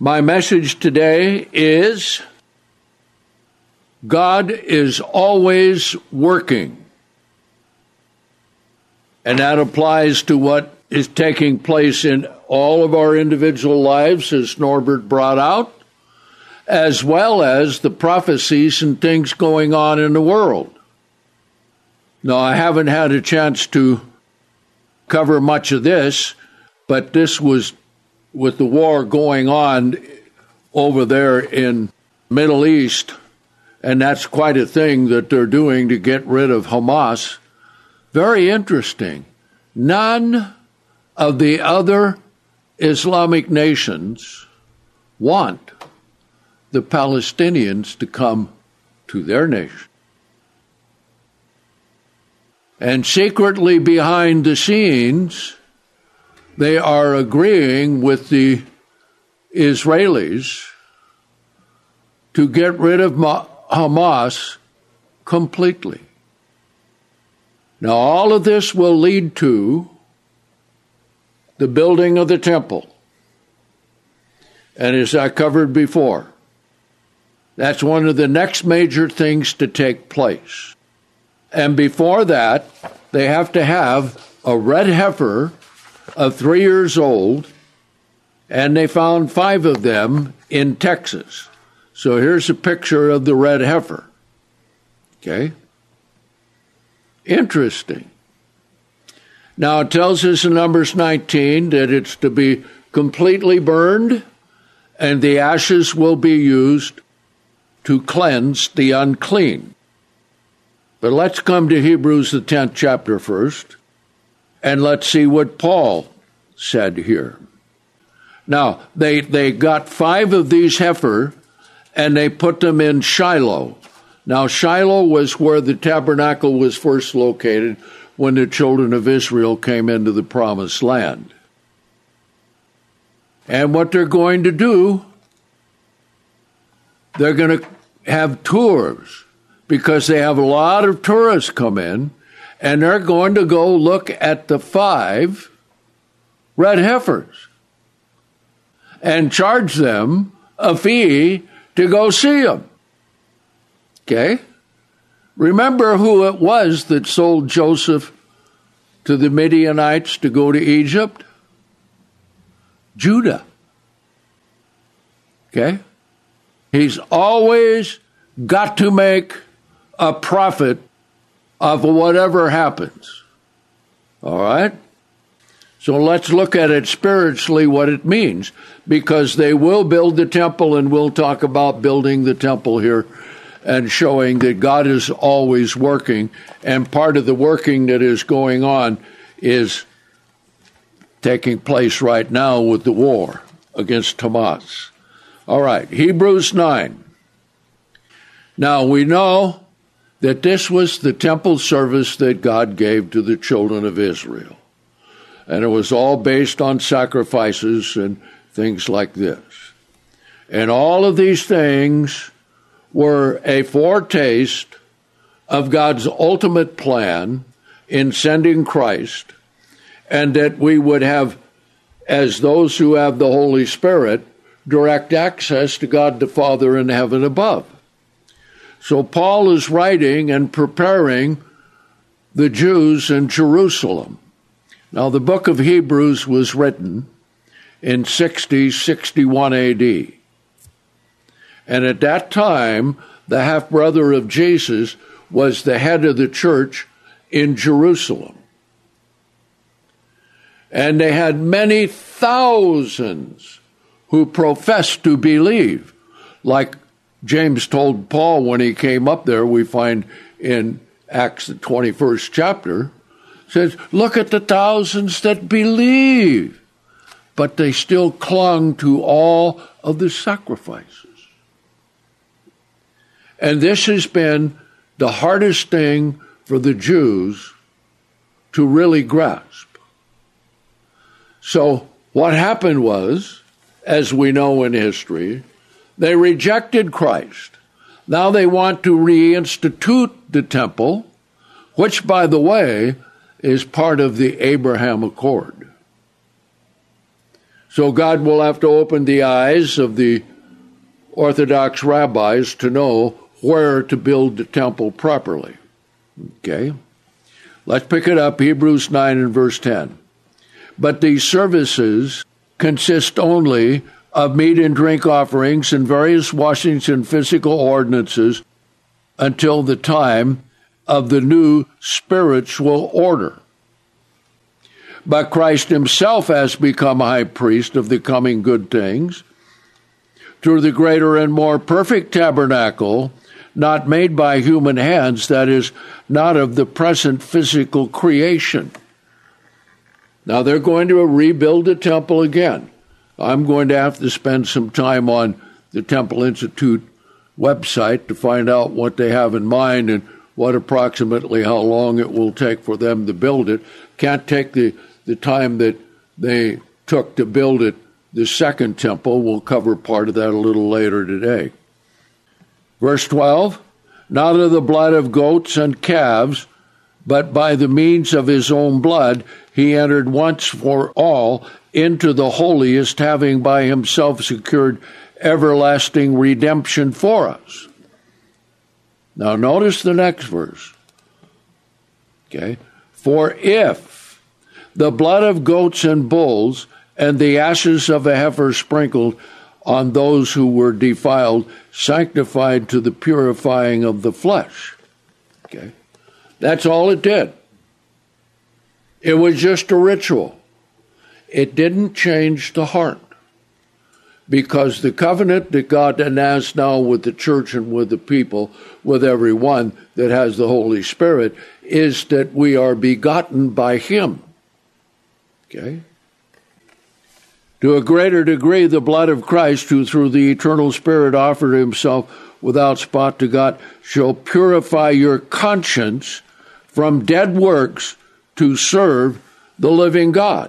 My message today is God is always working. And that applies to what is taking place in all of our individual lives, as Norbert brought out, as well as the prophecies and things going on in the world. Now, I haven't had a chance to cover much of this, but this was with the war going on over there in Middle East, and that's quite a thing that they're doing to get rid of Hamas. Very interesting. None of the other Islamic nations want the Palestinians to come to their nation. And secretly behind the scenes, they are agreeing with the Israelis to get rid of Hamas completely. Now, all of this will lead to the building of the temple. And as I covered before, that's one of the next major things to take place. And before that, they have to have a red heifer of three years old, and they found five of them in Texas. So here's a picture of the red heifer. Okay? Interesting. Now it tells us in Numbers 19 that it's to be completely burned, and the ashes will be used to cleanse the unclean. But let's come to Hebrews, the 10th chapter first. And let's see what Paul said here. Now, they, they got five of these heifer and they put them in Shiloh. Now, Shiloh was where the tabernacle was first located when the children of Israel came into the promised land. And what they're going to do, they're going to have tours because they have a lot of tourists come in and they're going to go look at the five red heifers and charge them a fee to go see them. Okay? Remember who it was that sold Joseph to the Midianites to go to Egypt? Judah. Okay? He's always got to make a profit of whatever happens. All right? So let's look at it spiritually, what it means, because they will build the temple, and we'll talk about building the temple here and showing that God is always working. And part of the working that is going on is taking place right now with the war against Hamas. All right, Hebrews 9. Now we know that this was the temple service that God gave to the children of Israel. And it was all based on sacrifices and things like this. And all of these things were a foretaste of God's ultimate plan in sending Christ, and that we would have, as those who have the Holy Spirit, direct access to God the Father in heaven above. So Paul is writing and preparing the Jews in Jerusalem. Now, the book of Hebrews was written in 60, 61 AD. And at that time, the half brother of Jesus was the head of the church in Jerusalem. And they had many thousands who professed to believe, like James told Paul when he came up there, we find in Acts, the 21st chapter, says, Look at the thousands that believe, but they still clung to all of the sacrifices. And this has been the hardest thing for the Jews to really grasp. So, what happened was, as we know in history, they rejected Christ. Now they want to reinstitute the temple, which, by the way, is part of the Abraham Accord. So God will have to open the eyes of the Orthodox rabbis to know where to build the temple properly. Okay? Let's pick it up, Hebrews 9 and verse 10. But these services consist only of meat and drink offerings and various washings and physical ordinances until the time of the new spiritual order. But Christ himself has become high priest of the coming good things through the greater and more perfect tabernacle, not made by human hands, that is, not of the present physical creation. Now they're going to rebuild the temple again. I'm going to have to spend some time on the Temple Institute website to find out what they have in mind and what approximately how long it will take for them to build it. Can't take the, the time that they took to build it. The second temple, we'll cover part of that a little later today. Verse 12 Not of the blood of goats and calves, but by the means of his own blood, he entered once for all into the holiest, having by himself secured everlasting redemption for us. Now, notice the next verse. Okay. For if the blood of goats and bulls and the ashes of a heifer sprinkled on those who were defiled, sanctified to the purifying of the flesh. Okay. That's all it did. It was just a ritual. It didn't change the heart because the covenant that God announced now with the church and with the people, with everyone that has the Holy Spirit, is that we are begotten by Him. Okay? To a greater degree, the blood of Christ, who through the eternal Spirit offered Himself without spot to God, shall purify your conscience from dead works to serve the living God.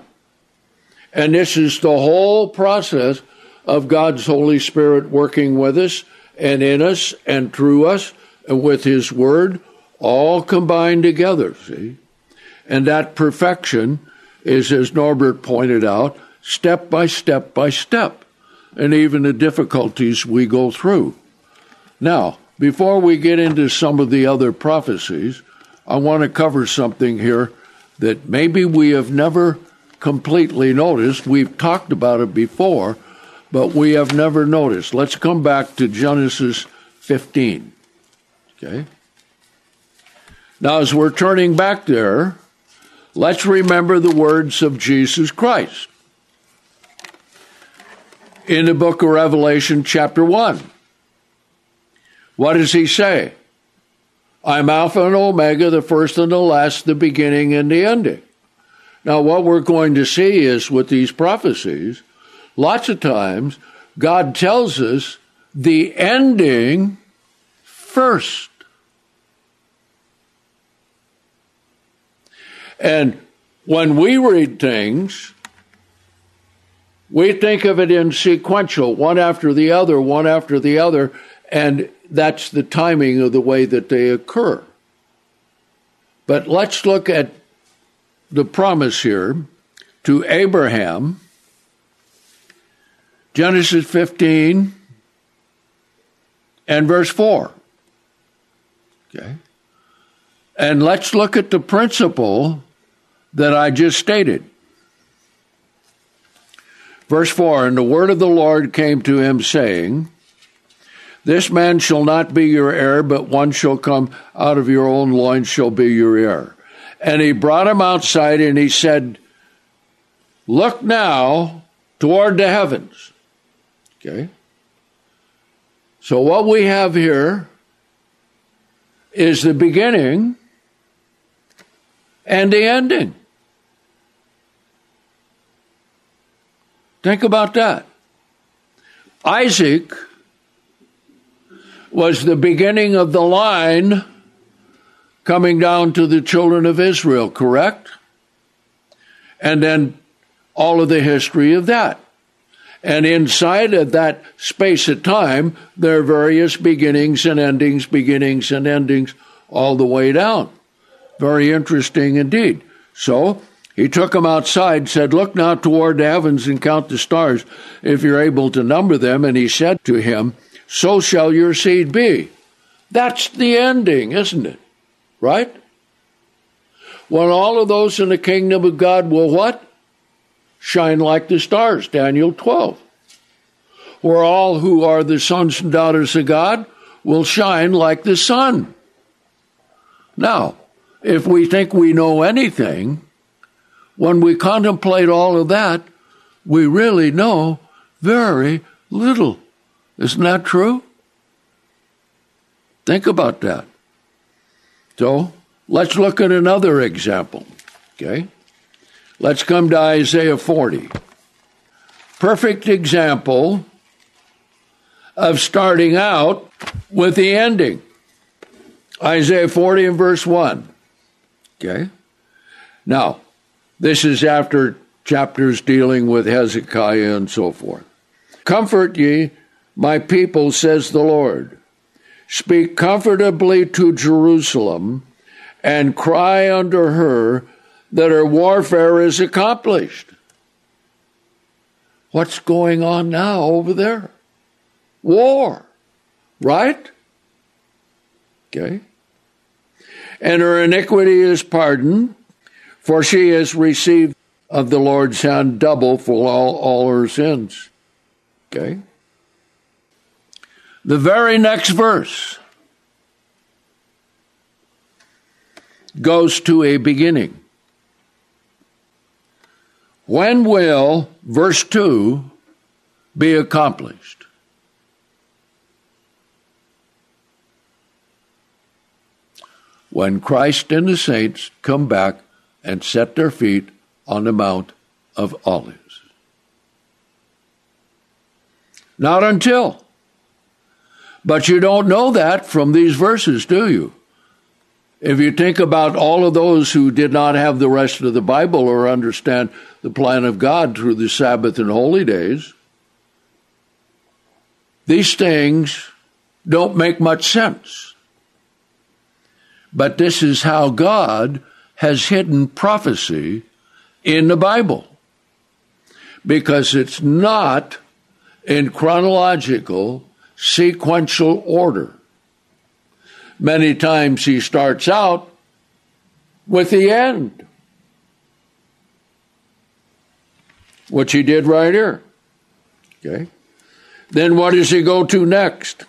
And this is the whole process of God's Holy Spirit working with us and in us and through us and with His Word, all combined together, see? And that perfection is, as Norbert pointed out, step by step by step, and even the difficulties we go through. Now, before we get into some of the other prophecies, I want to cover something here that maybe we have never completely noticed. We've talked about it before, but we have never noticed. Let's come back to Genesis 15. Okay? Now, as we're turning back there, let's remember the words of Jesus Christ. In the book of Revelation, chapter 1, what does he say? I'm Alpha and Omega, the first and the last, the beginning and the ending. Now, what we're going to see is with these prophecies, Lots of times, God tells us the ending first. And when we read things, we think of it in sequential, one after the other, one after the other, and that's the timing of the way that they occur. But let's look at the promise here to Abraham Genesis 15 and verse 4. Okay. And let's look at the principle that I just stated. Verse 4 And the word of the Lord came to him, saying, This man shall not be your heir, but one shall come out of your own loins shall be your heir. And he brought him outside, and he said, Look now toward the heavens Okay? So, what we have here is the beginning and the ending. Think about that. Isaac was the beginning of the line coming down to the children of Israel, correct? And then all of the history of that. And inside of that space of time, there are various beginnings and endings, beginnings and endings all the way down. Very interesting indeed. So, He took him outside, said, Look now toward the heavens and count the stars, if you're able to number them. And he said to him, So shall your seed be. That's the ending, isn't it? Right? When all of those in the kingdom of God will what? Shine like the stars, Daniel 12. Where all who are the sons and daughters of God will shine like the sun. Now, if we think we know anything, when we contemplate all of that, we really know very little. Isn't that true? Think about that. So let's look at another example. Okay? Let's come to Isaiah 40. Perfect example of starting out with the ending. Isaiah 40 and verse 1. Okay? Now, this is after chapters dealing with Hezekiah and so forth. Comfort ye, my people, says the Lord. Speak comfortably to Jerusalem and cry unto her that her warfare is accomplished. What's going on now over there? War, right? Okay. And her iniquity is pardoned for she has received of the Lord's hand double for all, all her sins. Okay? The very next verse goes to a beginning. When will, verse 2, be accomplished? When Christ and the saints come back and set their feet on the Mount of Olives. Not until. But you don't know that from these verses, do you? If you think about all of those who did not have the rest of the Bible or understand the plan of God through the Sabbath and holy days, these things don't make much sense. But this is how God has hidden prophecy in the Bible because it's not in chronological, sequential order. Many times he starts out with the end, which he did right here. Okay. Then what does he go to next?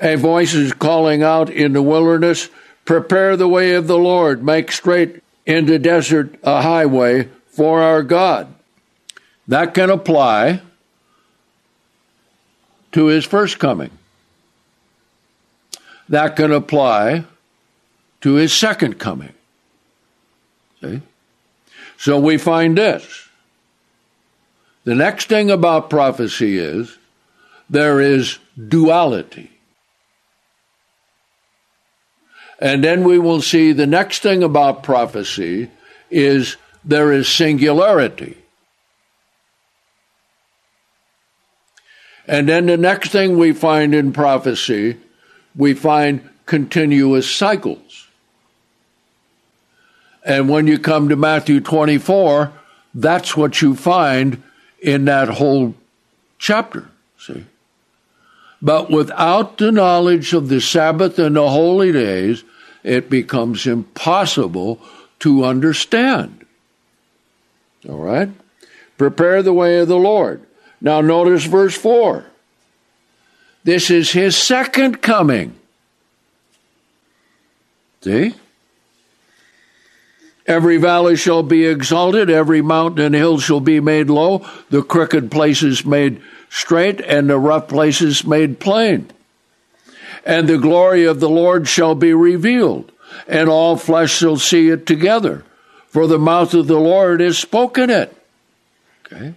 A voice is calling out in the wilderness, Prepare the way of the Lord, make straight in the desert a highway for our God. That can apply to his first coming. That can apply to his second coming. See? So we find this. The next thing about prophecy is there is duality. And then we will see the next thing about prophecy is there is singularity. And then the next thing we find in prophecy, we find continuous cycles. And when you come to Matthew 24, that's what you find in that whole chapter. See? But without the knowledge of the Sabbath and the holy days, it becomes impossible to understand. All right? Prepare the way of the Lord. Now, notice verse 4. This is his second coming. See? Every valley shall be exalted, every mountain and hill shall be made low, the crooked places made straight, and the rough places made plain and the glory of the Lord shall be revealed, and all flesh shall see it together, for the mouth of the Lord has spoken it. Okay?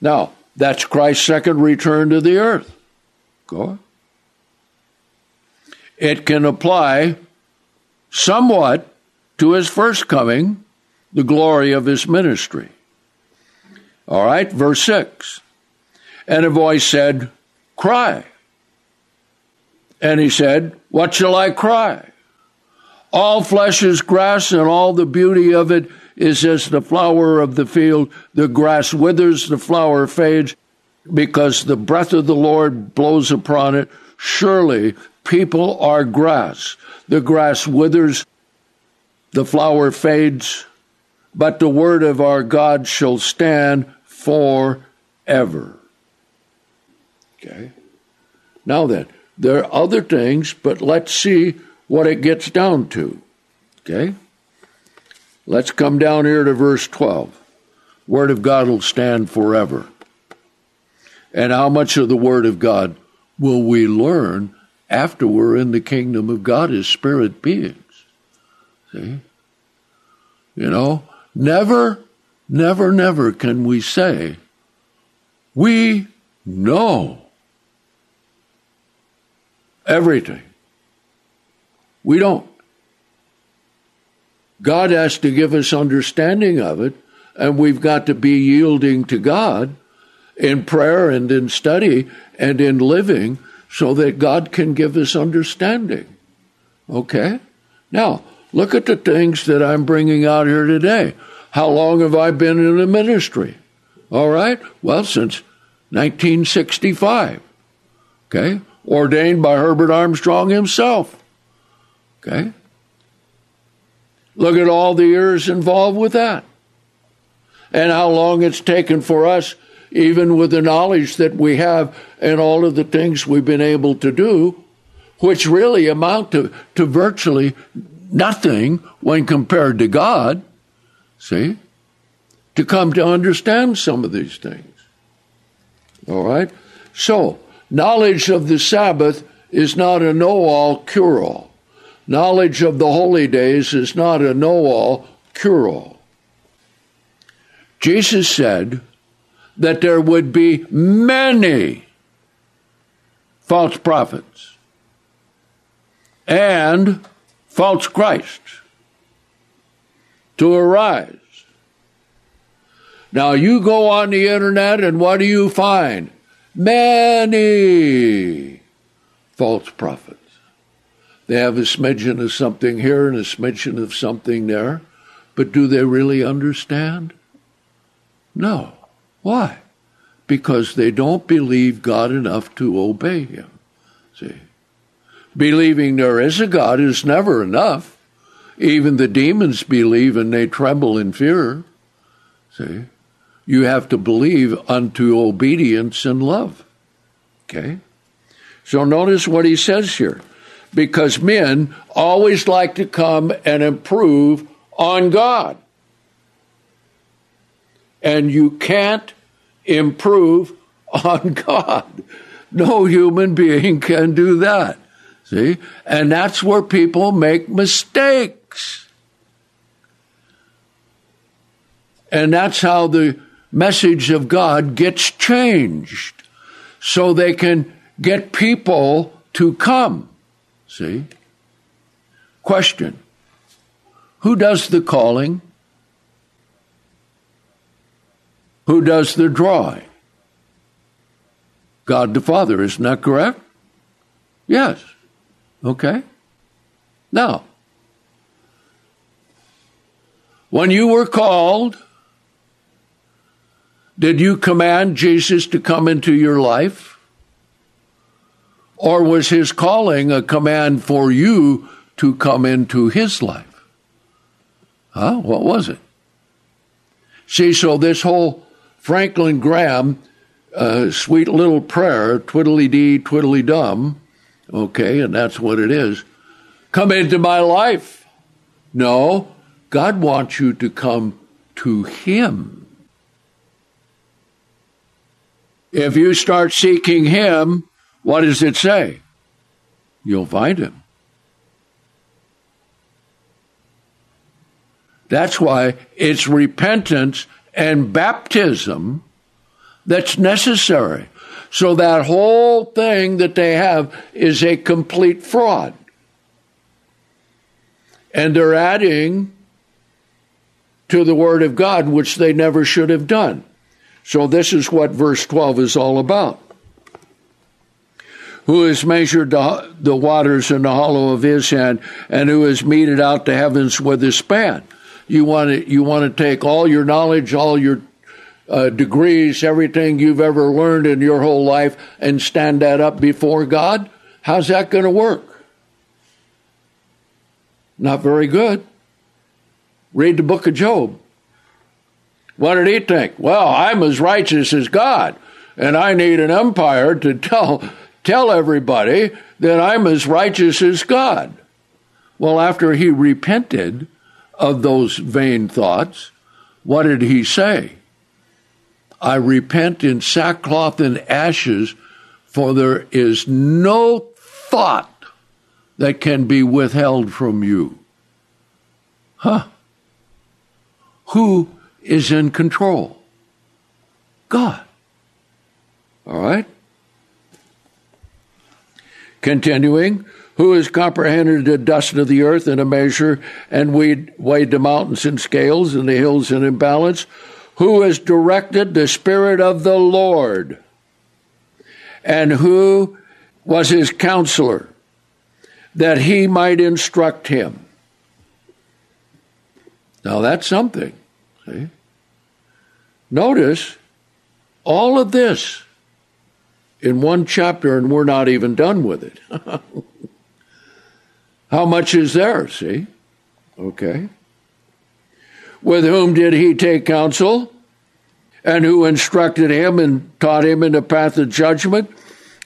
Now, that's Christ's second return to the earth. Go on. It can apply somewhat to his first coming, the glory of his ministry. All right, verse 6. And a voice said, Cry. And he said, What shall I cry? All flesh is grass, and all the beauty of it is as the flower of the field. The grass withers, the flower fades, because the breath of the Lord blows upon it. Surely people are grass. The grass withers, the flower fades, but the word of our God shall stand forever. Okay? Now then, there are other things, but let's see what it gets down to. Okay? Let's come down here to verse 12. Word of God will stand forever. And how much of the Word of God will we learn after we're in the kingdom of God as spirit beings? See? You know, never, never, never can we say, we know everything. We don't. God has to give us understanding of it, and we've got to be yielding to God in prayer and in study and in living so that God can give us understanding. Okay? Now, look at the things that I'm bringing out here today. How long have I been in the ministry? All right? Well, since 1965. Okay? Ordained by Herbert Armstrong himself. Okay? Look at all the years involved with that. And how long it's taken for us, even with the knowledge that we have and all of the things we've been able to do, which really amount to, to virtually nothing when compared to God. See? To come to understand some of these things. All right? So, knowledge of the Sabbath is not a know all cure all. Knowledge of the holy days is not a know all cure all. Jesus said that there would be many false prophets and false Christs to arise. Now you go on the internet and what do you find? Many false prophets. They have a smidgen of something here and a smidgen of something there, but do they really understand? No. Why? Because they don't believe God enough to obey Him. See? Believing there is a God is never enough. Even the demons believe and they tremble in fear. See? You have to believe unto obedience and love. Okay? So notice what he says here because men always like to come and improve on God. And you can't improve on God. No human being can do that. See? And that's where people make mistakes. And that's how the message of God gets changed so they can get people to come. See? Question Who does the calling? Who does the drawing? God the Father, isn't that correct? Yes. Okay. Now, when you were called, did you command Jesus to come into your life? Or was his calling a command for you to come into his life? Huh? What was it? See, so this whole Franklin Graham uh, sweet little prayer, twiddly dee, twiddly dum, okay, and that's what it is. Come into my life. No, God wants you to come to Him. If you start seeking Him, what does it say? You'll find him. That's why it's repentance and baptism that's necessary. So that whole thing that they have is a complete fraud. And they're adding to the Word of God, which they never should have done. So this is what verse 12 is all about. Who has measured the, the waters in the hollow of his hand, and who has meted out the heavens with his span. You want to you want to take all your knowledge, all your uh, degrees, everything you've ever learned in your whole life, and stand that up before God? How's that going to work? Not very good. Read the book of Job. What did he think? Well, I'm as righteous as God, and I need an umpire to tell tell everybody that I'm as righteous as God. Well, after he repented of those vain thoughts, what did he say? I repent in sackcloth and ashes, for there is no thought that can be withheld from you. Huh? Who is in control? God. All right? Continuing, who has comprehended the dust of the earth in a measure and weighed, weighed the mountains in scales and the hills in balance? Who has directed the Spirit of the Lord? And who was his counselor that he might instruct him? Now that's something. See? Notice all of this in one chapter, and we're not even done with it. How much is there? See? Okay. With whom did he take counsel? And who instructed him and taught him in the path of judgment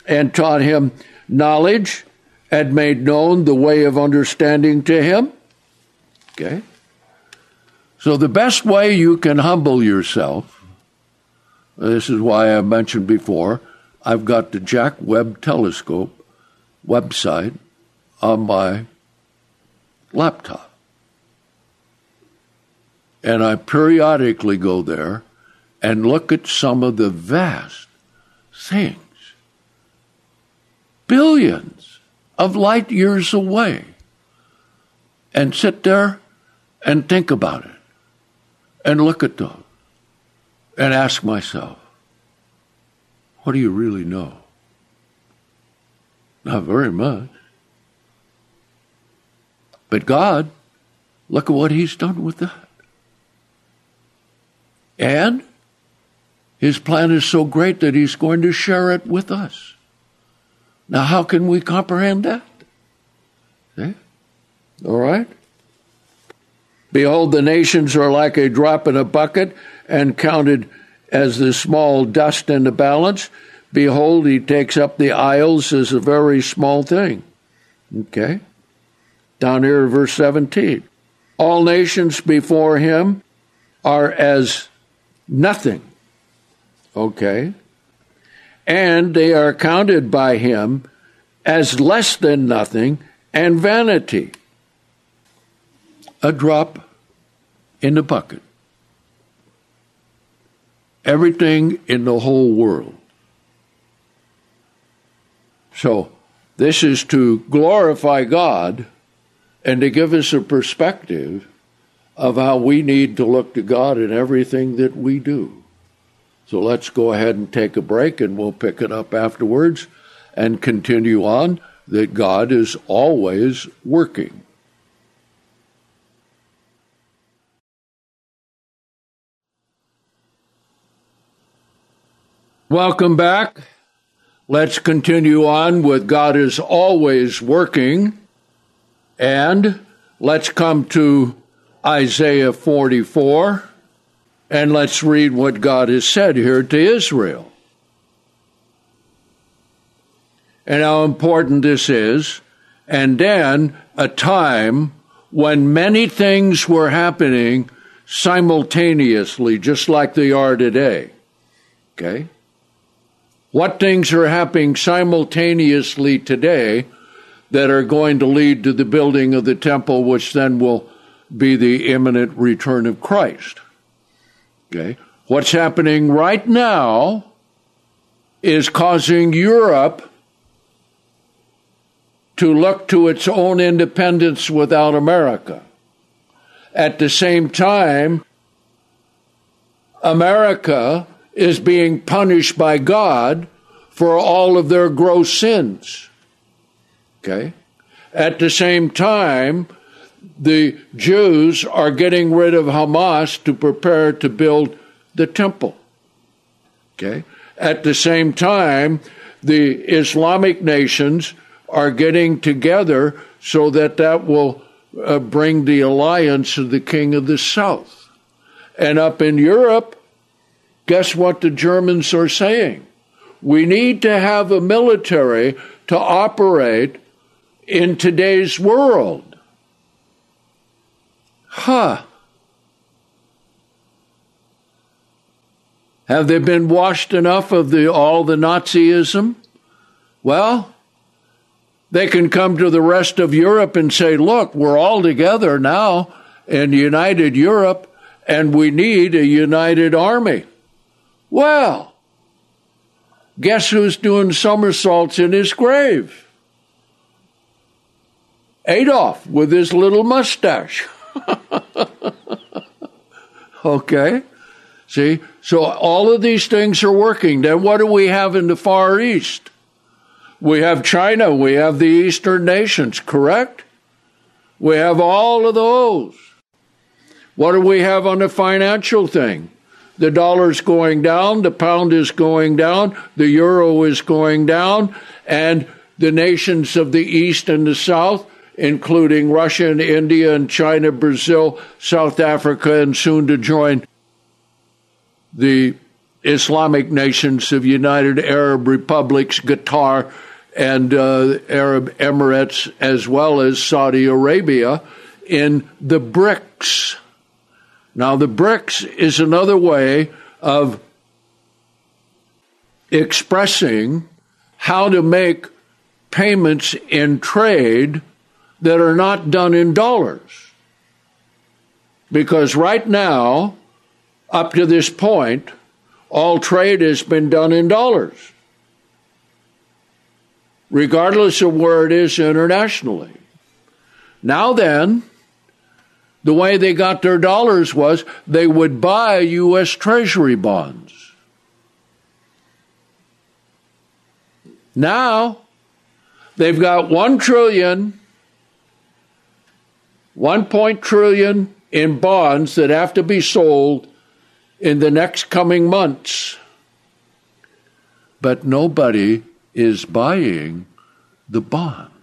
and taught him knowledge and made known the way of understanding to him? Okay. So, the best way you can humble yourself, this is why I mentioned before, I've got the Jack Webb Telescope website on my laptop. And I periodically go there and look at some of the vast things, billions of light years away, and sit there and think about it. And look at them and ask myself, what do you really know? Not very much. But God, look at what He's done with that. And His plan is so great that He's going to share it with us. Now, how can we comprehend that? See? All right? Behold, the nations are like a drop in a bucket and counted as the small dust in the balance. Behold, he takes up the isles as a very small thing. Okay? Down here, verse 17. All nations before him are as nothing. Okay? And they are counted by him as less than nothing and vanity. A drop in the bucket. Everything in the whole world. So, this is to glorify God and to give us a perspective of how we need to look to God in everything that we do. So let's go ahead and take a break and we'll pick it up afterwards and continue on that God is always working. Welcome back. Let's continue on with God is always working. And let's come to Isaiah 44 and let's read what God has said here to Israel. And how important this is. And then a time when many things were happening simultaneously, just like they are today. Okay? What things are happening simultaneously today that are going to lead to the building of the temple, which then will be the imminent return of Christ. Okay? What's happening right now is causing Europe to look to its own independence without America. At the same time, America is being punished by God for all of their gross sins. Okay? At the same time, the Jews are getting rid of Hamas to prepare to build the temple. Okay? At the same time, the Islamic nations are getting together so that that will uh, bring the alliance of the king of the south. And up in Europe, guess what the Germans are saying? We need to have a military to operate in today's world. Huh. Have they been washed enough of the all the Nazism? Well, they can come to the rest of Europe and say, look, we're all together now in united Europe and we need a united army. Well, guess who's doing somersaults in his grave? Adolf with his little mustache. okay? See? So all of these things are working. Then what do we have in the Far East? We have China, we have the Eastern nations, correct? We have all of those. What do we have on the financial thing? The dollar's going down, the pound is going down, the euro is going down, and the nations of the East and the South, including Russia and India and China, Brazil, South Africa, and soon to join the Islamic nations of United Arab Republics, Qatar, and uh, Arab Emirates, as well as Saudi Arabia, in the BRICS. Now, the BRICS is another way of expressing how to make payments in trade that are not done in dollars. Because right now, up to this point, all trade has been done in dollars regardless of where it is internationally. Now then, the way they got their dollars was they would buy U.S. Treasury bonds. Now, they've got one trillion, one point trillion in bonds that have to be sold in the next coming months. But nobody is buying the bonds.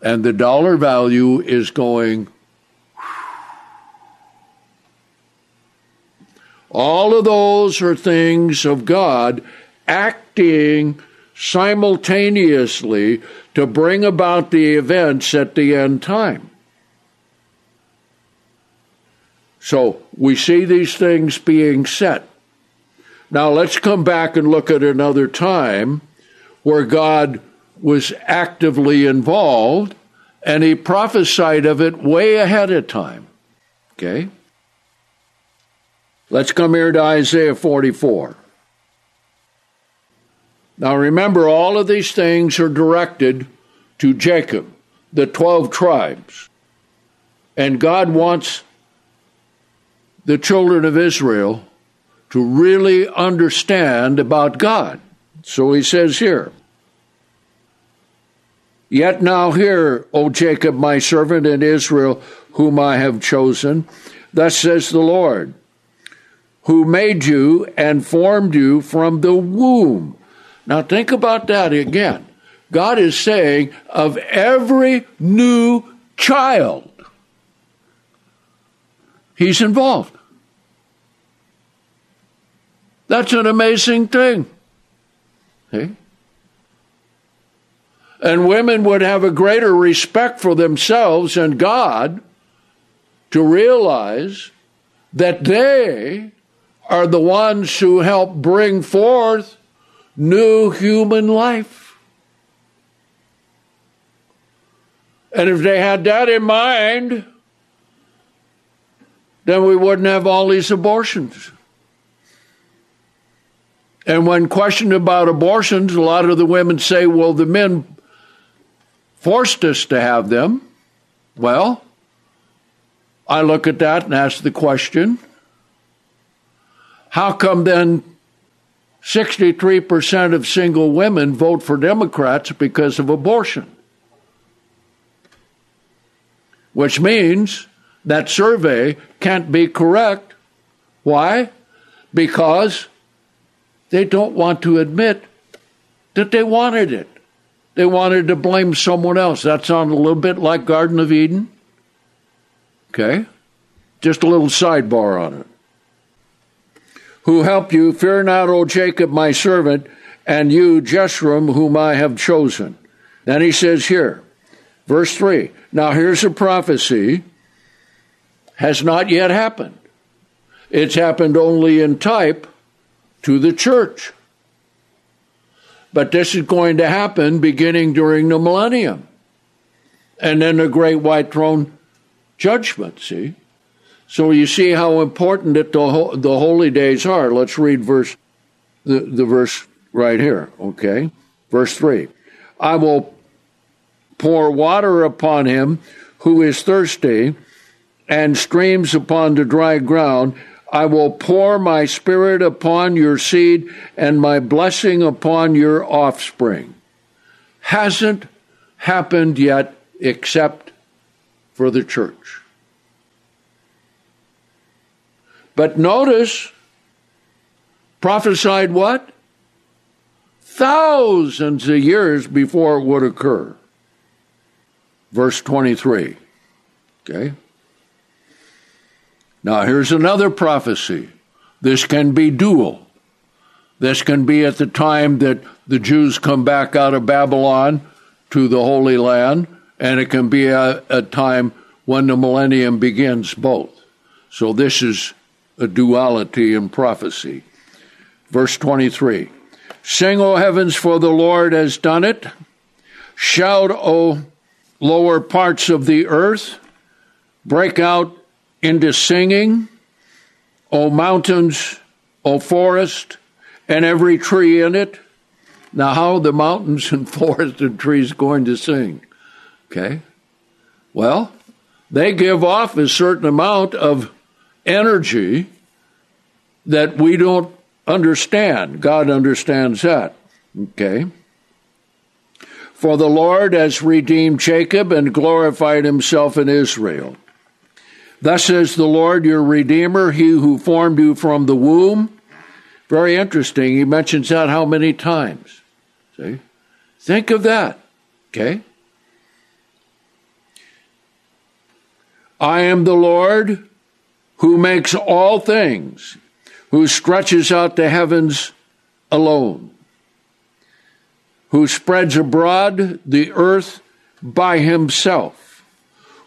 And the dollar value is going. All of those are things of God acting simultaneously to bring about the events at the end time. So we see these things being set. Now let's come back and look at another time where God was actively involved and he prophesied of it way ahead of time. Okay? Let's come here to Isaiah 44. Now remember, all of these things are directed to Jacob, the 12 tribes. And God wants the children of Israel to really understand about God. So he says here, Yet now hear, O Jacob, my servant, and Israel, whom I have chosen. Thus says the Lord, who made you and formed you from the womb. Now think about that again. God is saying, of every new child, He's involved. That's an amazing thing. See? And women would have a greater respect for themselves and God to realize that they are the ones who help bring forth new human life. And if they had that in mind, then we wouldn't have all these abortions. And when questioned about abortions, a lot of the women say, well, the men forced us to have them. Well, I look at that and ask the question how come then 63% of single women vote for Democrats because of abortion. Which means that survey can't be correct. Why? Because they don't want to admit that they wanted it. They wanted to blame someone else. That sounds a little bit like Garden of Eden. Okay? Just a little sidebar on it. Who helped you, fear not, O Jacob, my servant, and you, Jeshurun, whom I have chosen. Then he says here, verse 3 Now here's a prophecy, has not yet happened. It's happened only in type to the church. But this is going to happen beginning during the millennium. And then the great white throne judgment, see? So you see how important it the, the holy days are. Let's read verse the, the verse right here, okay? Verse 3. I will pour water upon him who is thirsty and streams upon the dry ground. I will pour my spirit upon your seed and my blessing upon your offspring. Hasn't happened yet except for the church. But notice, prophesied what? Thousands of years before it would occur. Verse 23. Okay? Now, here's another prophecy. This can be dual. This can be at the time that the Jews come back out of Babylon to the Holy Land, and it can be a, a time when the millennium begins both. So, this is a duality in prophecy. Verse 23 Sing, O heavens, for the Lord has done it. Shout, O lower parts of the earth. Break out into singing, O mountains, O forest, and every tree in it. Now, how the mountains and forest and trees going to sing? Okay. Well, they give off a certain amount of energy that we don't understand. God understands that. Okay? For the Lord has redeemed Jacob and glorified himself in Israel. Thus says the Lord, your Redeemer, he who formed you from the womb. Very interesting. He mentions that how many times? See? Think of that. Okay? I am the Lord who makes all things, who stretches out the heavens alone, who spreads abroad the earth by himself,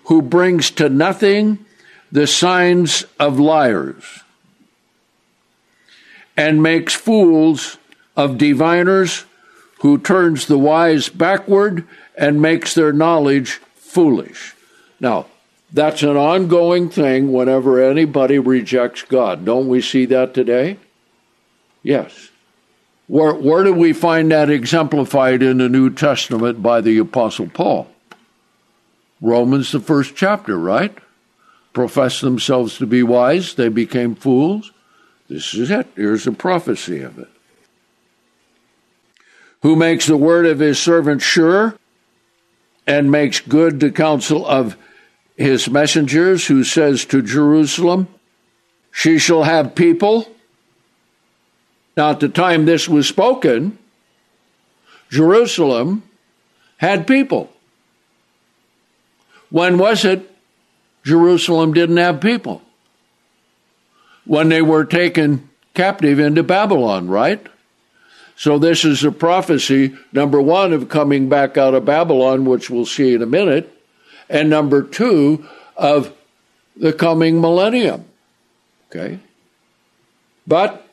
who brings to nothing the signs of liars, and makes fools of diviners, who turns the wise backward and makes their knowledge foolish. Now, that's an ongoing thing whenever anybody rejects God. Don't we see that today? Yes. Where, where do we find that exemplified in the New Testament by the Apostle Paul? Romans, the first chapter, right? Profess themselves to be wise, they became fools. This is it. Here's a prophecy of it. Who makes the word of his servant sure and makes good the counsel of his messengers, who says to Jerusalem, She shall have people. Now, at the time this was spoken, Jerusalem had people. When was it Jerusalem didn't have people? When they were taken captive into Babylon, right? So, this is a prophecy, number one, of coming back out of Babylon, which we'll see in a minute and number two, of the coming millennium. Okay? But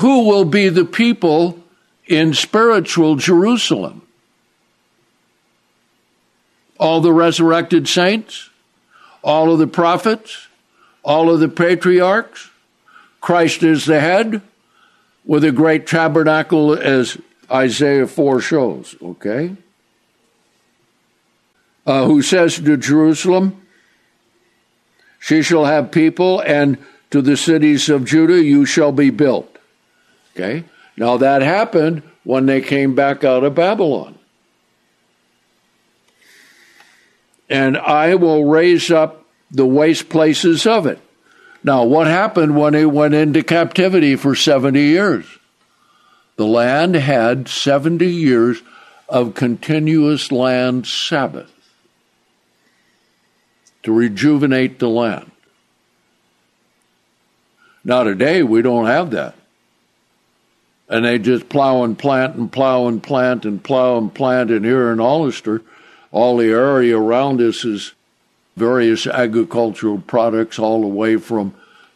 who will be the people in spiritual Jerusalem? All the resurrected saints? All of the prophets? All of the patriarchs? Christ is the head with a great tabernacle as Isaiah 4 shows, okay? uh, who says to Jerusalem, She shall have people, and to the cities of Judah you shall be built. Okay? Now that happened when they came back out of Babylon. And I will raise up the waste places of it. Now, what happened when it went into captivity for 70 years? The land had 70 years of continuous land Sabbath to rejuvenate the land. Now, today, we don't have that. And they just plow and plant and plow and plant and plow and plant. And here in Hollister, all the area around us is various agricultural products, all the way from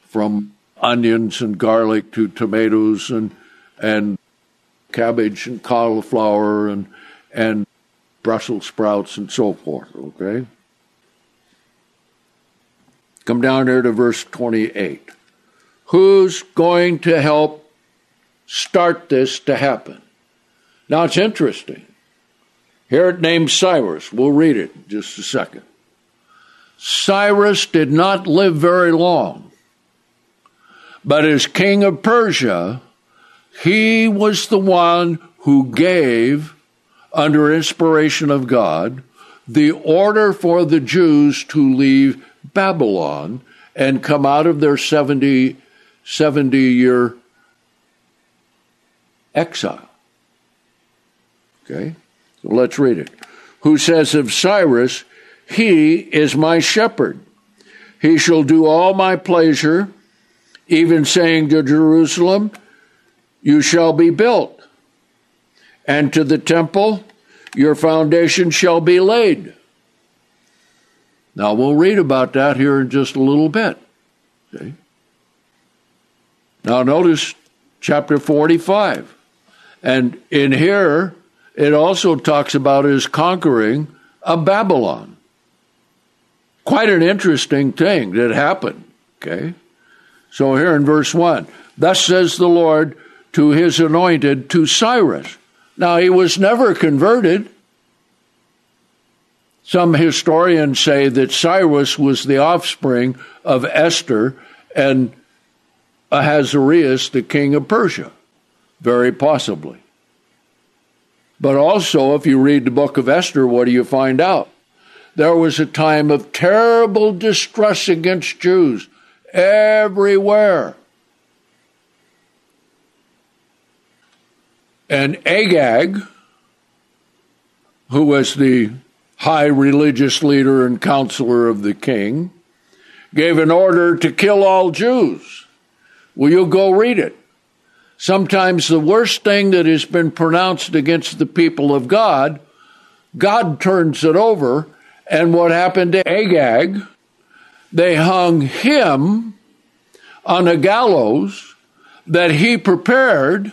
from onions and garlic to tomatoes and and cabbage and cauliflower and and Brussels sprouts and so forth. Okay. Come down there to verse 28. Who's going to help start this to happen? Now it's interesting. Here it names Cyrus. We'll read it just a second. Cyrus did not live very long, but as king of Persia, he was the one who gave, under inspiration of God, the order for the Jews to leave Babylon and come out of their 70, 70 year exile. Okay? Let's read it. Who says of Cyrus, He is my shepherd. He shall do all my pleasure, even saying to Jerusalem, You shall be built, and to the temple, Your foundation shall be laid. Now we'll read about that here in just a little bit. Okay? Now notice chapter 45. And in here, it also talks about his conquering of Babylon. Quite an interesting thing that happened. Okay? So here in verse 1 Thus says the Lord to his anointed, to Cyrus. Now, he was never converted. Some historians say that Cyrus was the offspring of Esther and Ahasuerus, the king of Persia. Very possibly. But also, if you read the book of Esther, what do you find out? There was a time of terrible distress against Jews everywhere. And Agag, who was the high religious leader and counselor of the king, gave an order to kill all Jews. Will you go read it? Sometimes the worst thing that has been pronounced against the people of God, God turns it over. And what happened to Agag? They hung him on a gallows that he prepared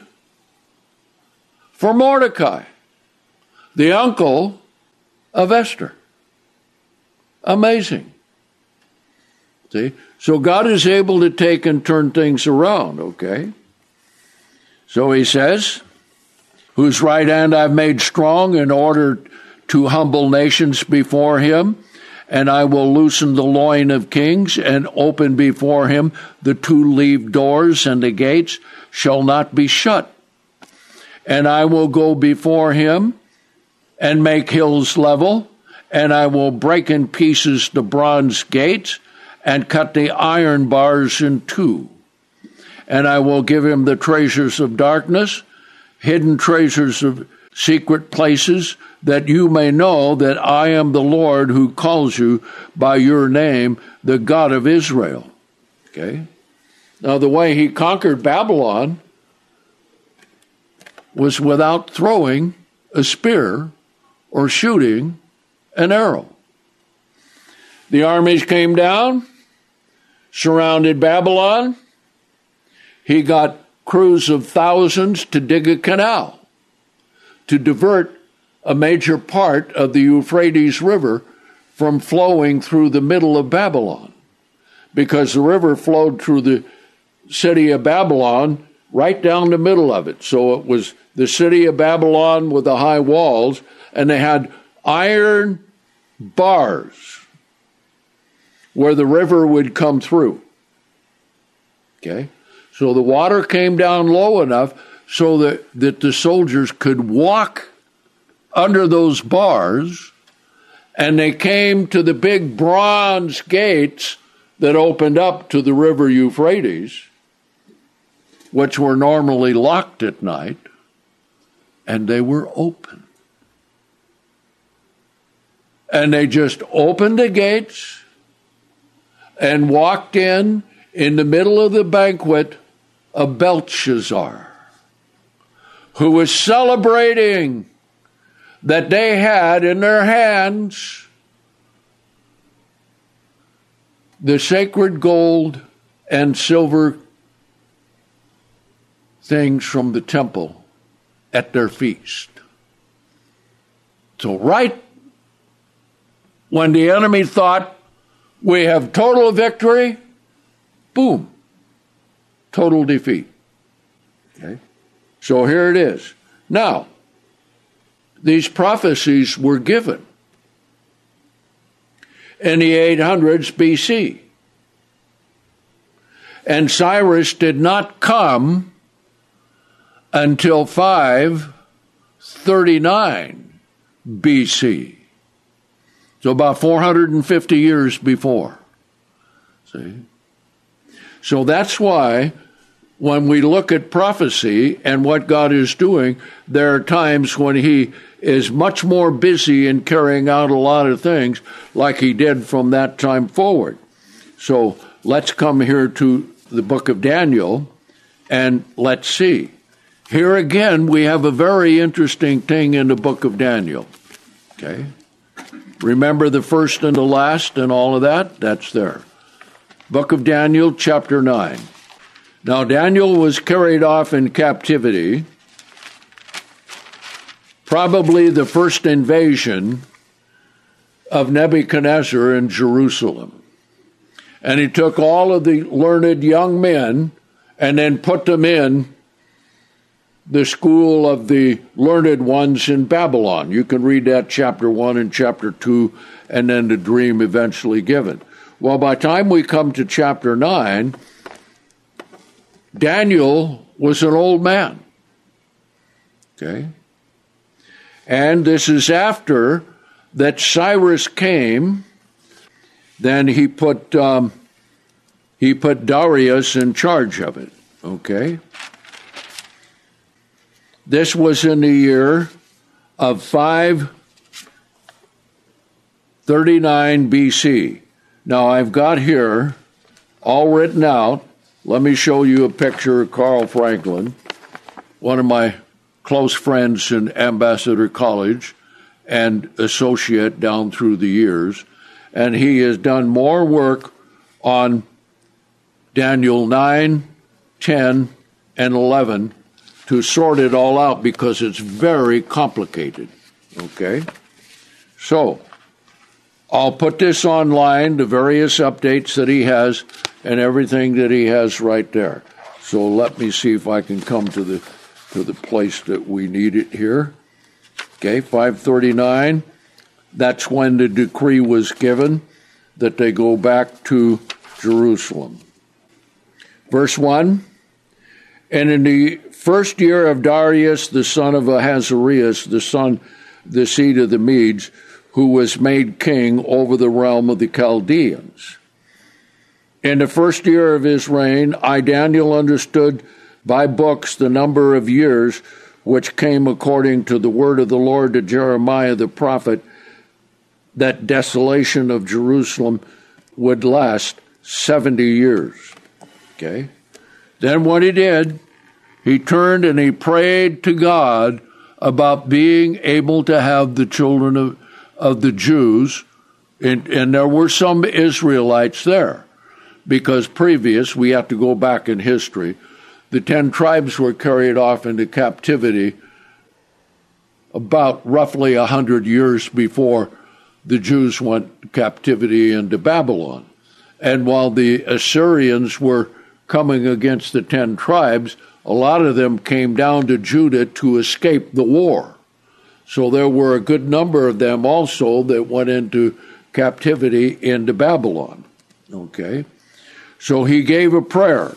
for Mordecai, the uncle of Esther. Amazing. See? So God is able to take and turn things around, okay? So he says, whose right hand I've made strong in order to humble nations before him, and I will loosen the loin of kings and open before him the two leaved doors, and the gates shall not be shut. And I will go before him and make hills level, and I will break in pieces the bronze gates and cut the iron bars in two. And I will give him the treasures of darkness, hidden treasures of secret places, that you may know that I am the Lord who calls you by your name, the God of Israel. Okay? Now, the way he conquered Babylon was without throwing a spear or shooting an arrow. The armies came down, surrounded Babylon. He got crews of thousands to dig a canal to divert a major part of the Euphrates River from flowing through the middle of Babylon because the river flowed through the city of Babylon right down the middle of it. So it was the city of Babylon with the high walls, and they had iron bars where the river would come through. Okay? So the water came down low enough so that, that the soldiers could walk under those bars, and they came to the big bronze gates that opened up to the river Euphrates, which were normally locked at night, and they were open. And they just opened the gates and walked in in the middle of the banquet of Belshazzar, who was celebrating that they had in their hands the sacred gold and silver things from the temple at their feast. So, right when the enemy thought we have total victory, boom, total defeat. Okay? So here it is. Now, these prophecies were given in the 800s BC. And Cyrus did not come until 539 BC. So about 450 years before. See? So that's why when we look at prophecy and what God is doing, there are times when He is much more busy in carrying out a lot of things like He did from that time forward. So let's come here to the book of Daniel and let's see. Here again, we have a very interesting thing in the book of Daniel. Okay? Remember the first and the last and all of that? That's there. Book of Daniel, chapter 9. Now, Daniel was carried off in captivity, probably the first invasion of Nebuchadnezzar in Jerusalem. And he took all of the learned young men and then put them in the school of the learned ones in Babylon. You can read that chapter 1 and chapter 2, and then the dream eventually given. Well, by the time we come to chapter 9, Daniel was an old man. Okay? And this is after that Cyrus came, then he put um, he put Darius in charge of it. Okay? This was in the year of 539 BC. Now I've got here all written out. Let me show you a picture of Carl Franklin, one of my close friends in Ambassador College and associate down through the years. And he has done more work on Daniel 9, 10, and 11 to sort it all out because it's very complicated. Okay? So, I'll put this online, the various updates that he has, and everything that he has right there. So let me see if I can come to the to the place that we need it here. Okay, 539. That's when the decree was given that they go back to Jerusalem. Verse 1 And in the first year of Darius, the son of Ahasuerus, the son, the seed of the Medes, who was made king over the realm of the Chaldeans. In the first year of his reign, I, Daniel, understood by books the number of years which came according to the word of the Lord to Jeremiah the prophet, that desolation of Jerusalem would last 70 years. Okay? Then what he did, he turned and he prayed to God about being able to have the children of, of the Jews, and, and there were some Israelites there, because previous, we have to go back in history, the ten tribes were carried off into captivity about roughly a hundred years before the Jews went captivity into Babylon. And while the Assyrians were coming against the ten tribes, a lot of them came down to Judah to escape the war. So there were a good number of them also that went into captivity into Babylon. Okay? So he gave a prayer.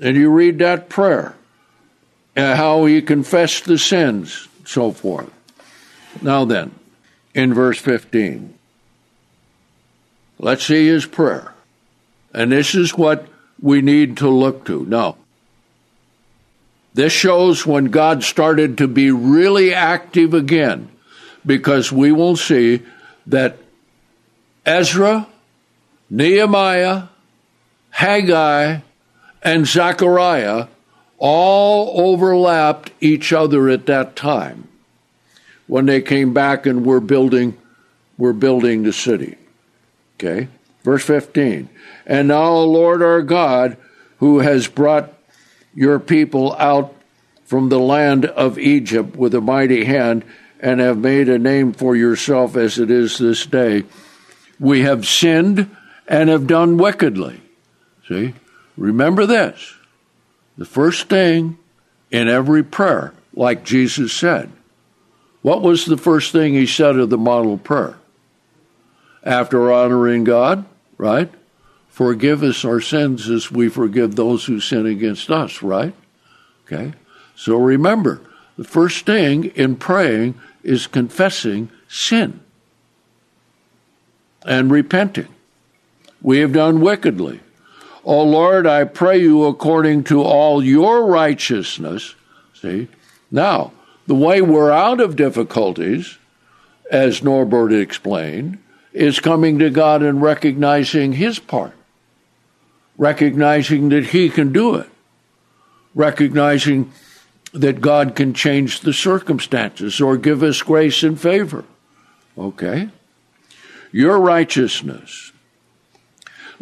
And you read that prayer. and how he confessed the sins, so forth. Now then, in verse 15, let's see his prayer. And this is what we need to look to. Now, this shows when God started to be really active again, because we will see that Ezra, Nehemiah, Haggai, and Zechariah all overlapped each other at that time when they came back and were building were building the city. Okay? Verse 15. And now, Lord our God, who has brought your people out from the land of Egypt with a mighty hand and have made a name for yourself as it is this day, we have sinned and have done wickedly. See? Remember this. The first thing in every prayer, like Jesus said, what was the first thing he said of the model prayer? After honoring God, right? Forgive us our sins as we forgive those who sin against us, right? Okay? So remember, the first thing in praying is confessing sin and repenting. We have done wickedly. O Lord, I pray you according to all your righteousness. See? Now, the way we're out of difficulties, as Norbert explained, is coming to God and recognizing his part, recognizing that he can do it, recognizing that God can change the circumstances or give us grace and favor. Okay? Your righteousness,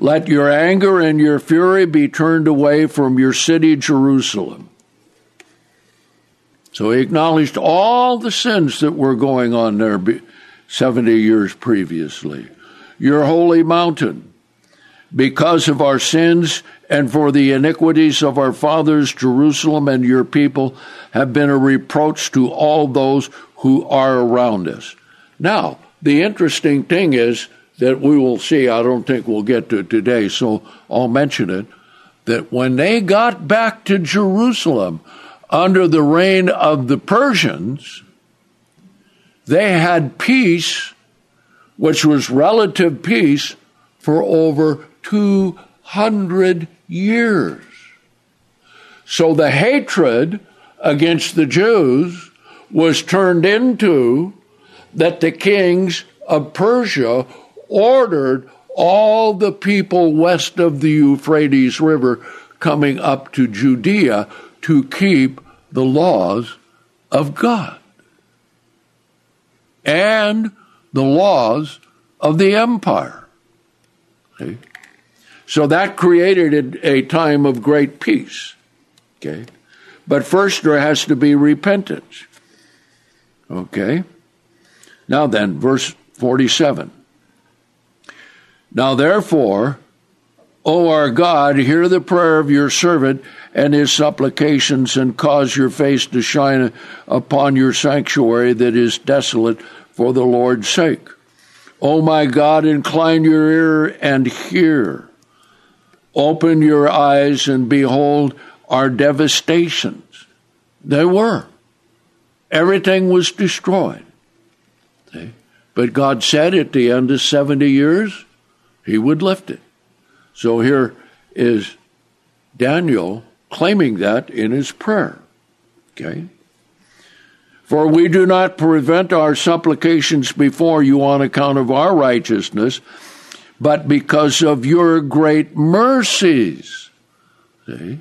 let your anger and your fury be turned away from your city, Jerusalem. So he acknowledged all the sins that were going on there 70 years previously. Your holy mountain, because of our sins and for the iniquities of our fathers, Jerusalem and your people have been a reproach to all those who are around us. Now, the interesting thing is, that we will see. I don't think we'll get to it today, so I'll mention it. That when they got back to Jerusalem under the reign of the Persians, they had peace, which was relative peace, for over 200 years. So the hatred against the Jews was turned into that the kings of Persia ordered all the people west of the Euphrates River coming up to Judea to keep the laws of God and the laws of the empire. Okay? So that created a, time of great peace. Okay? But first there has to be repentance. Okay? Now then, verse 47. Now therefore, O our God, hear the prayer of your servant and his supplications, and cause your face to shine upon your sanctuary that is desolate for the Lord's sake. O my God, incline your ear and hear. Open your eyes and behold our devastations. They were. Everything was destroyed. But God said at the end of 70 years, he would lift it. So here is Daniel claiming that in his prayer. Okay? For we do not prevent our supplications before you on account of our righteousness, but because of your great mercies. See?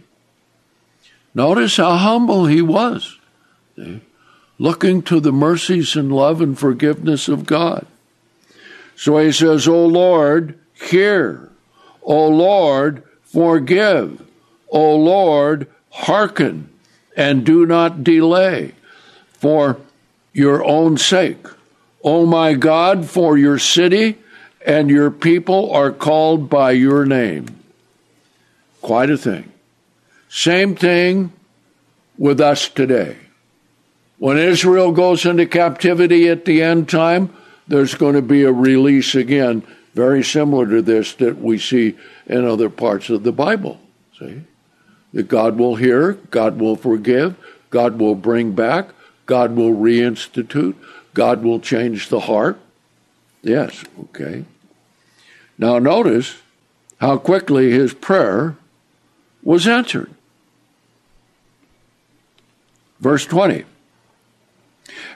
Notice how humble he was. See? Looking to the mercies and love and forgiveness of God. So he says, O Lord, hear. O Lord, forgive. O Lord, hearken and do not delay for your own sake. O my God, for your city and your people are called by your name. Quite a thing. Same thing with us today. When Israel goes into captivity at the end time, there's going to be a release again very similar to this that we see in other parts of the Bible. See? That God will hear, God will forgive, God will bring back, God will reinstitute, God will change the heart. Yes, okay. Now notice how quickly his prayer was answered. Verse 20.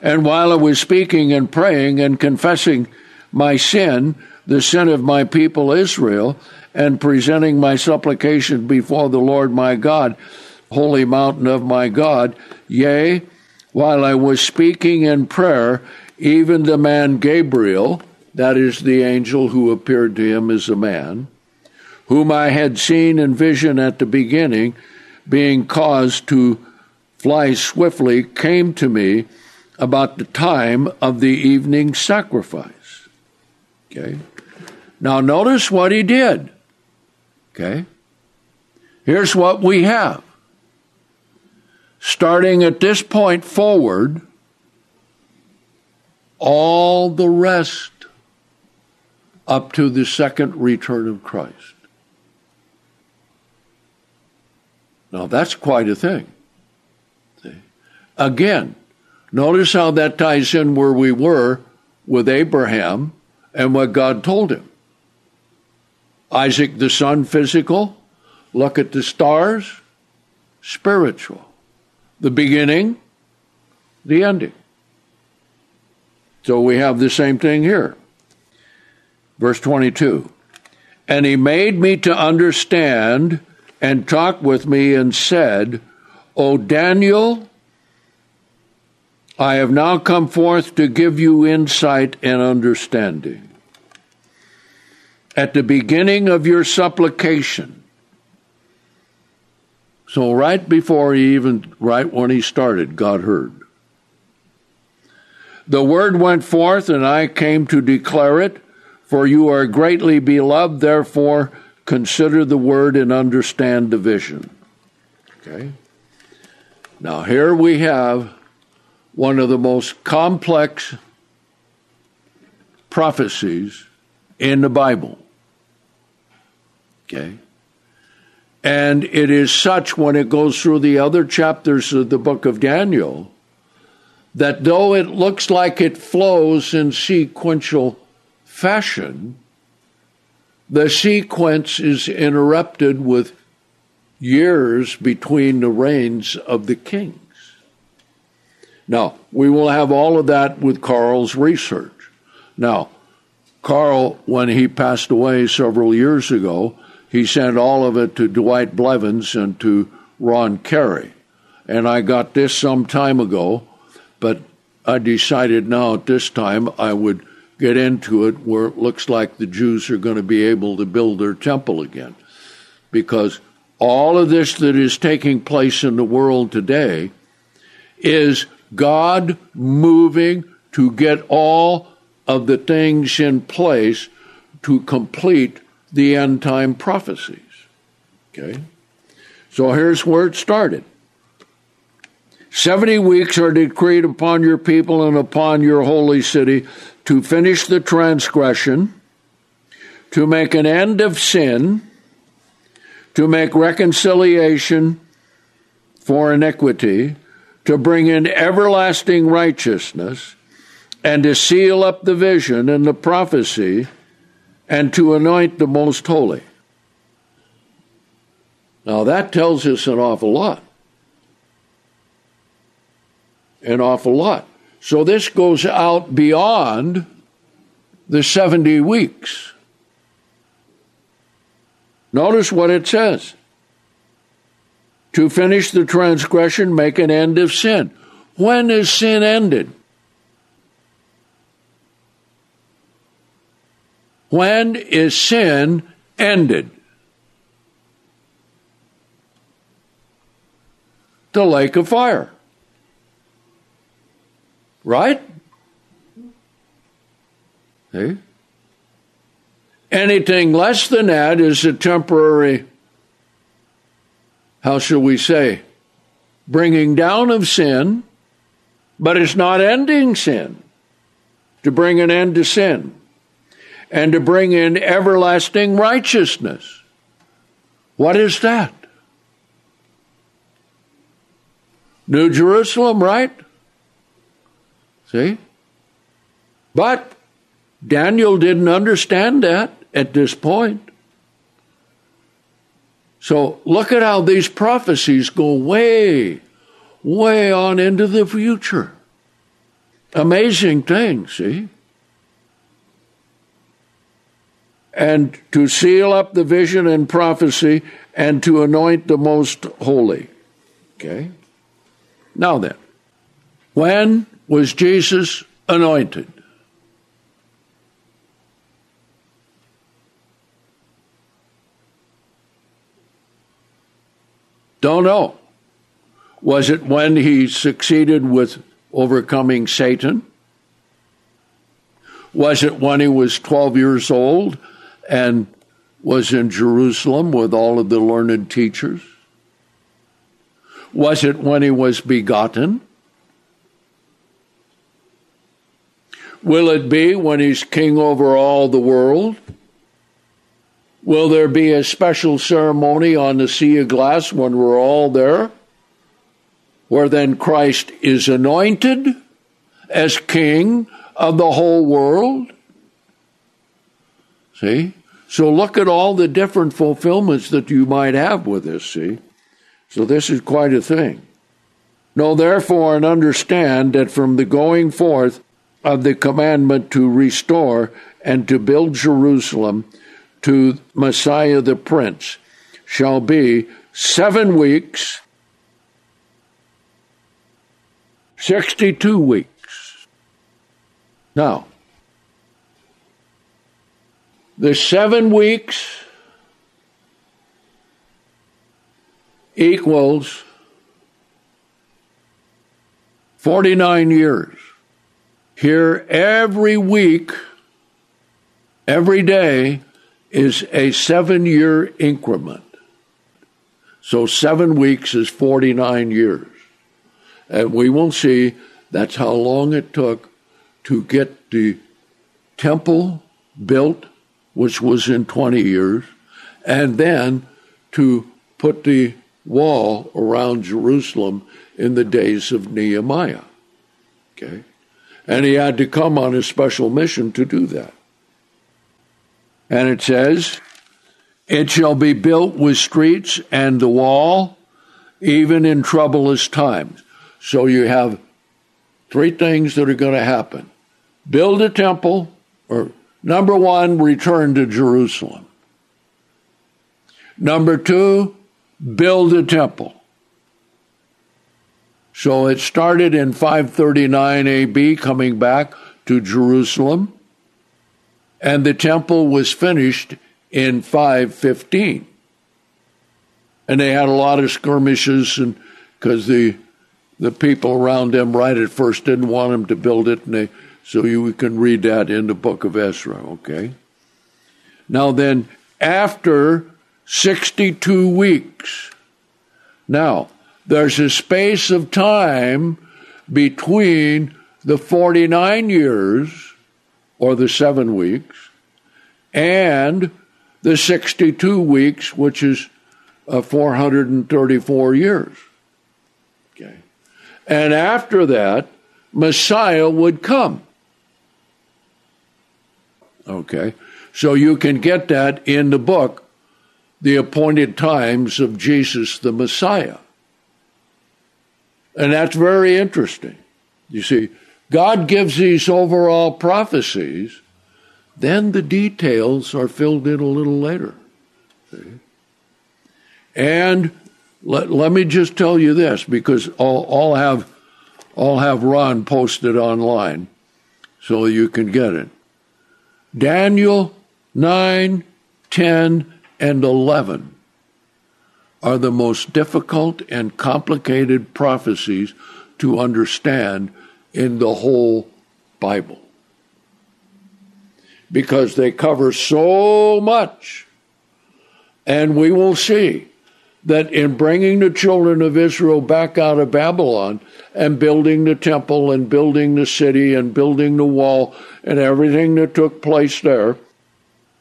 And while I was speaking and praying and confessing my sin, the sin of my people Israel, and presenting my supplication before the Lord my God, holy mountain of my God, yea, while I was speaking in prayer, even the man Gabriel, that is the angel who appeared to him as a man, whom I had seen in vision at the beginning, being caused to fly swiftly, came to me about the time of the evening sacrifice. Okay. Now notice what he did. Okay. Here's what we have. Starting at this point forward, all the rest up to the second return of Christ. Now that's quite a thing. See? Again, notice how that ties in where we were with Abraham and what God told him. Isaac the son, physical. Look at the stars, spiritual. The beginning, the ending. So we have the same thing here. Verse 22 And he made me to understand and talked with me and said, O Daniel, I have now come forth to give you insight and understanding. At the beginning of your supplication, so right before he even, right when he started, God heard. The word went forth, and I came to declare it, for you are greatly beloved, therefore consider the word and understand the vision. Okay? Now, here we have one of the most complex prophecies in the Bible. Okay? And it is such when it goes through the other chapters of the book of Daniel that though it looks like it flows in sequential fashion, the sequence is interrupted with years between the reigns of the kings. Now, we will have all of that with Carl's research. Now, Carl, when he passed away several years ago, he sent all of it to Dwight Blevins and to Ron Carey. And I got this some time ago, but I decided now at this time I would get into it where it looks like the Jews are going to be able to build their temple again. Because all of this that is taking place in the world today is God moving to get all of the things in place to complete the end time prophecies. Okay? So here's where it started. Seventy weeks are decreed upon your people and upon your holy city to finish the transgression, to make an end of sin, to make reconciliation for iniquity, to bring in everlasting righteousness, and to seal up the vision and the prophecy, and to anoint the most holy. Now that tells us an awful lot. An awful lot. So this goes out beyond the 70 weeks. Notice what it says to finish the transgression, make an end of sin. When is sin ended? When is sin ended? The lake of fire. Right? See? Anything less than that is a temporary, how shall we say, bringing down of sin, but it's not ending sin. To bring an end to sin and to bring in everlasting righteousness. What is that? New Jerusalem, right? See? But Daniel didn't understand that at this point. So look at how these prophecies go way, way on into the future. Amazing thing, see? And to seal up the vision and prophecy and to anoint the most holy. Okay? Now then, when was Jesus anointed? Don't know. Was it when he succeeded with overcoming Satan? Was it when he was 12 years old and was in Jerusalem with all of the learned teachers? Was it when he was begotten? Will it be when he's king over all the world? Will there be a special ceremony on the sea of glass when we're all there? Where then Christ is anointed as king of the whole world? See? So look at all the different fulfillments that you might have with this, see? So this is quite a thing. Know therefore and understand that from the going forth of the commandment to restore and to build Jerusalem to Messiah the Prince shall be seven weeks, 62 weeks. Now, the seven weeks equals 49 years. Here, every week, every day, is a seven year increment. So seven weeks is 49 years. And we will see that's how long it took to get the temple built, which was in 20 years, and then to put the wall around Jerusalem in the days of Nehemiah. Okay? And he had to come on a special mission to do that. And it says, It shall be built with streets and the wall, even in troublous times. So you have three things that are going to happen build a temple, or number one, return to Jerusalem. Number two, build a temple. So it started in 539 AB, coming back to Jerusalem and the temple was finished in 515. And they had a lot of skirmishes, and because the the people around them right at first didn't want them to build it, and they so you can read that in the book of Ezra. Okay. Now then, after 62 weeks, now there's a space of time between the 49 years or the seven weeks, and the 62 weeks, which is uh, 434 years. Okay. And after that, Messiah would come. Okay. So you can get that in the book, The Appointed Times of Jesus the Messiah. And that's very interesting. You see, God gives these overall prophecies, then the details are filled in a little later. See? And let, let me just tell you this, because I'll, I'll have I'll have Ron posted online so you can get it. Daniel 9, 10, and 11 are the most difficult and complicated prophecies to understand in the whole Bible because they cover so much. And we will see that in bringing the children of Israel back out of Babylon and building the temple and building the city and building the wall and everything that took place there,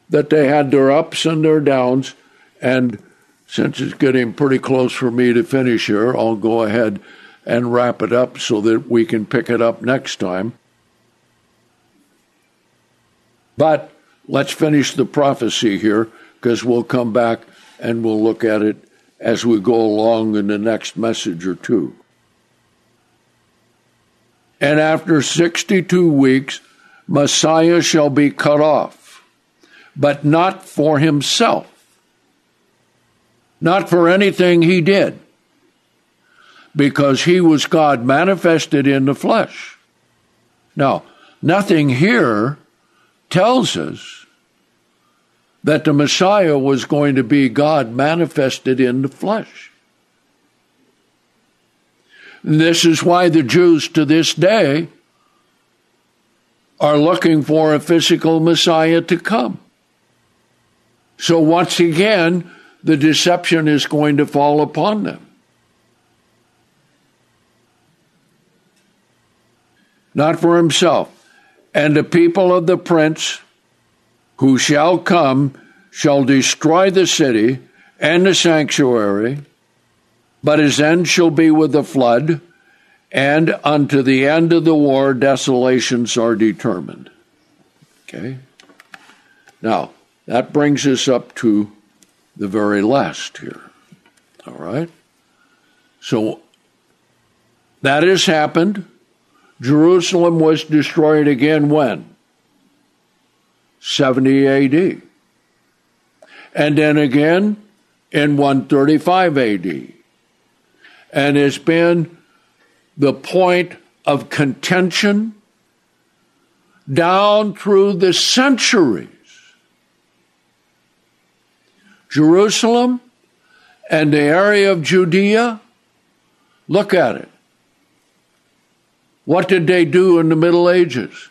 that they had their ups and their downs. And since it's getting pretty close for me to finish here, I'll go ahead and wrap it up so that we can pick it up next time. But let's finish the prophecy here because we'll come back and we'll look at it as we go along in the next message or two. And after 62 weeks, Messiah shall be cut off, but not for himself, not for anything he did, because he was God manifested in the flesh. Now, nothing here tells us that the Messiah was going to be God manifested in the flesh. This is why the Jews to this day are looking for a physical Messiah to come. So once again, the deception is going to fall upon them. Not for himself. And the people of the prince who shall come shall destroy the city and the sanctuary, but his end shall be with the flood, and unto the end of the war desolations are determined. Okay? Now, that brings us up to the very last here. All right? So, that has happened. Jerusalem was destroyed again when? 70 AD. And then again in 135 AD. And it's been the point of contention down through the centuries. Jerusalem and the area of Judea, look at it. What did they do in the Middle Ages?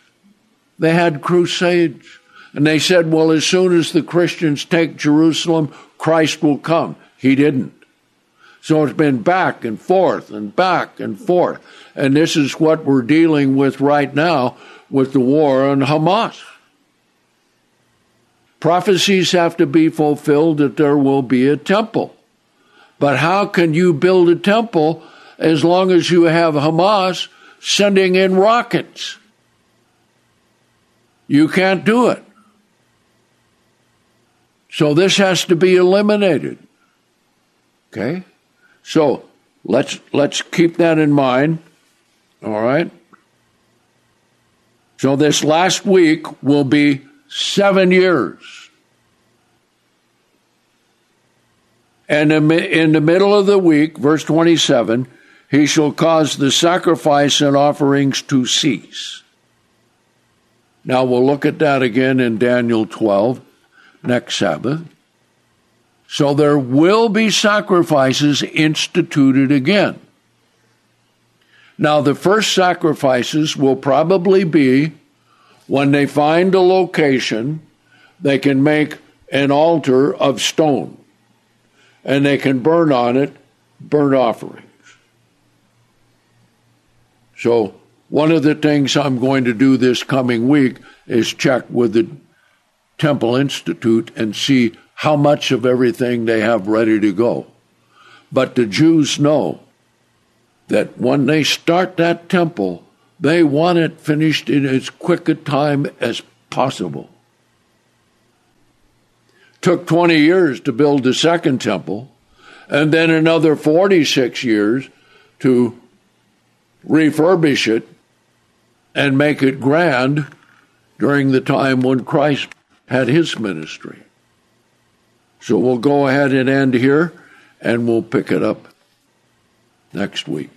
They had crusades. And they said, well, as soon as the Christians take Jerusalem, Christ will come. He didn't. So it's been back and forth and back and forth. And this is what we're dealing with right now with the war on Hamas. Prophecies have to be fulfilled that there will be a temple. But how can you build a temple as long as you have Hamas sending in rockets? You can't do it. So this has to be eliminated. Okay? So let's let's keep that in mind. All right? So this last week will be 7 years. And in the middle of the week, verse 27, he shall cause the sacrifice and offerings to cease. Now we'll look at that again in Daniel 12 next Sabbath. So there will be sacrifices instituted again. Now, the first sacrifices will probably be when they find a location, they can make an altar of stone and they can burn on it burnt offerings. So, one of the things I'm going to do this coming week is check with the Temple Institute and see how much of everything they have ready to go. But the Jews know that when they start that temple, they want it finished in as quick a time as possible. Took 20 years to build the second temple, and then another 46 years to refurbish it and make it grand during the time when Christ had his ministry. So we'll go ahead and end here, and we'll pick it up next week.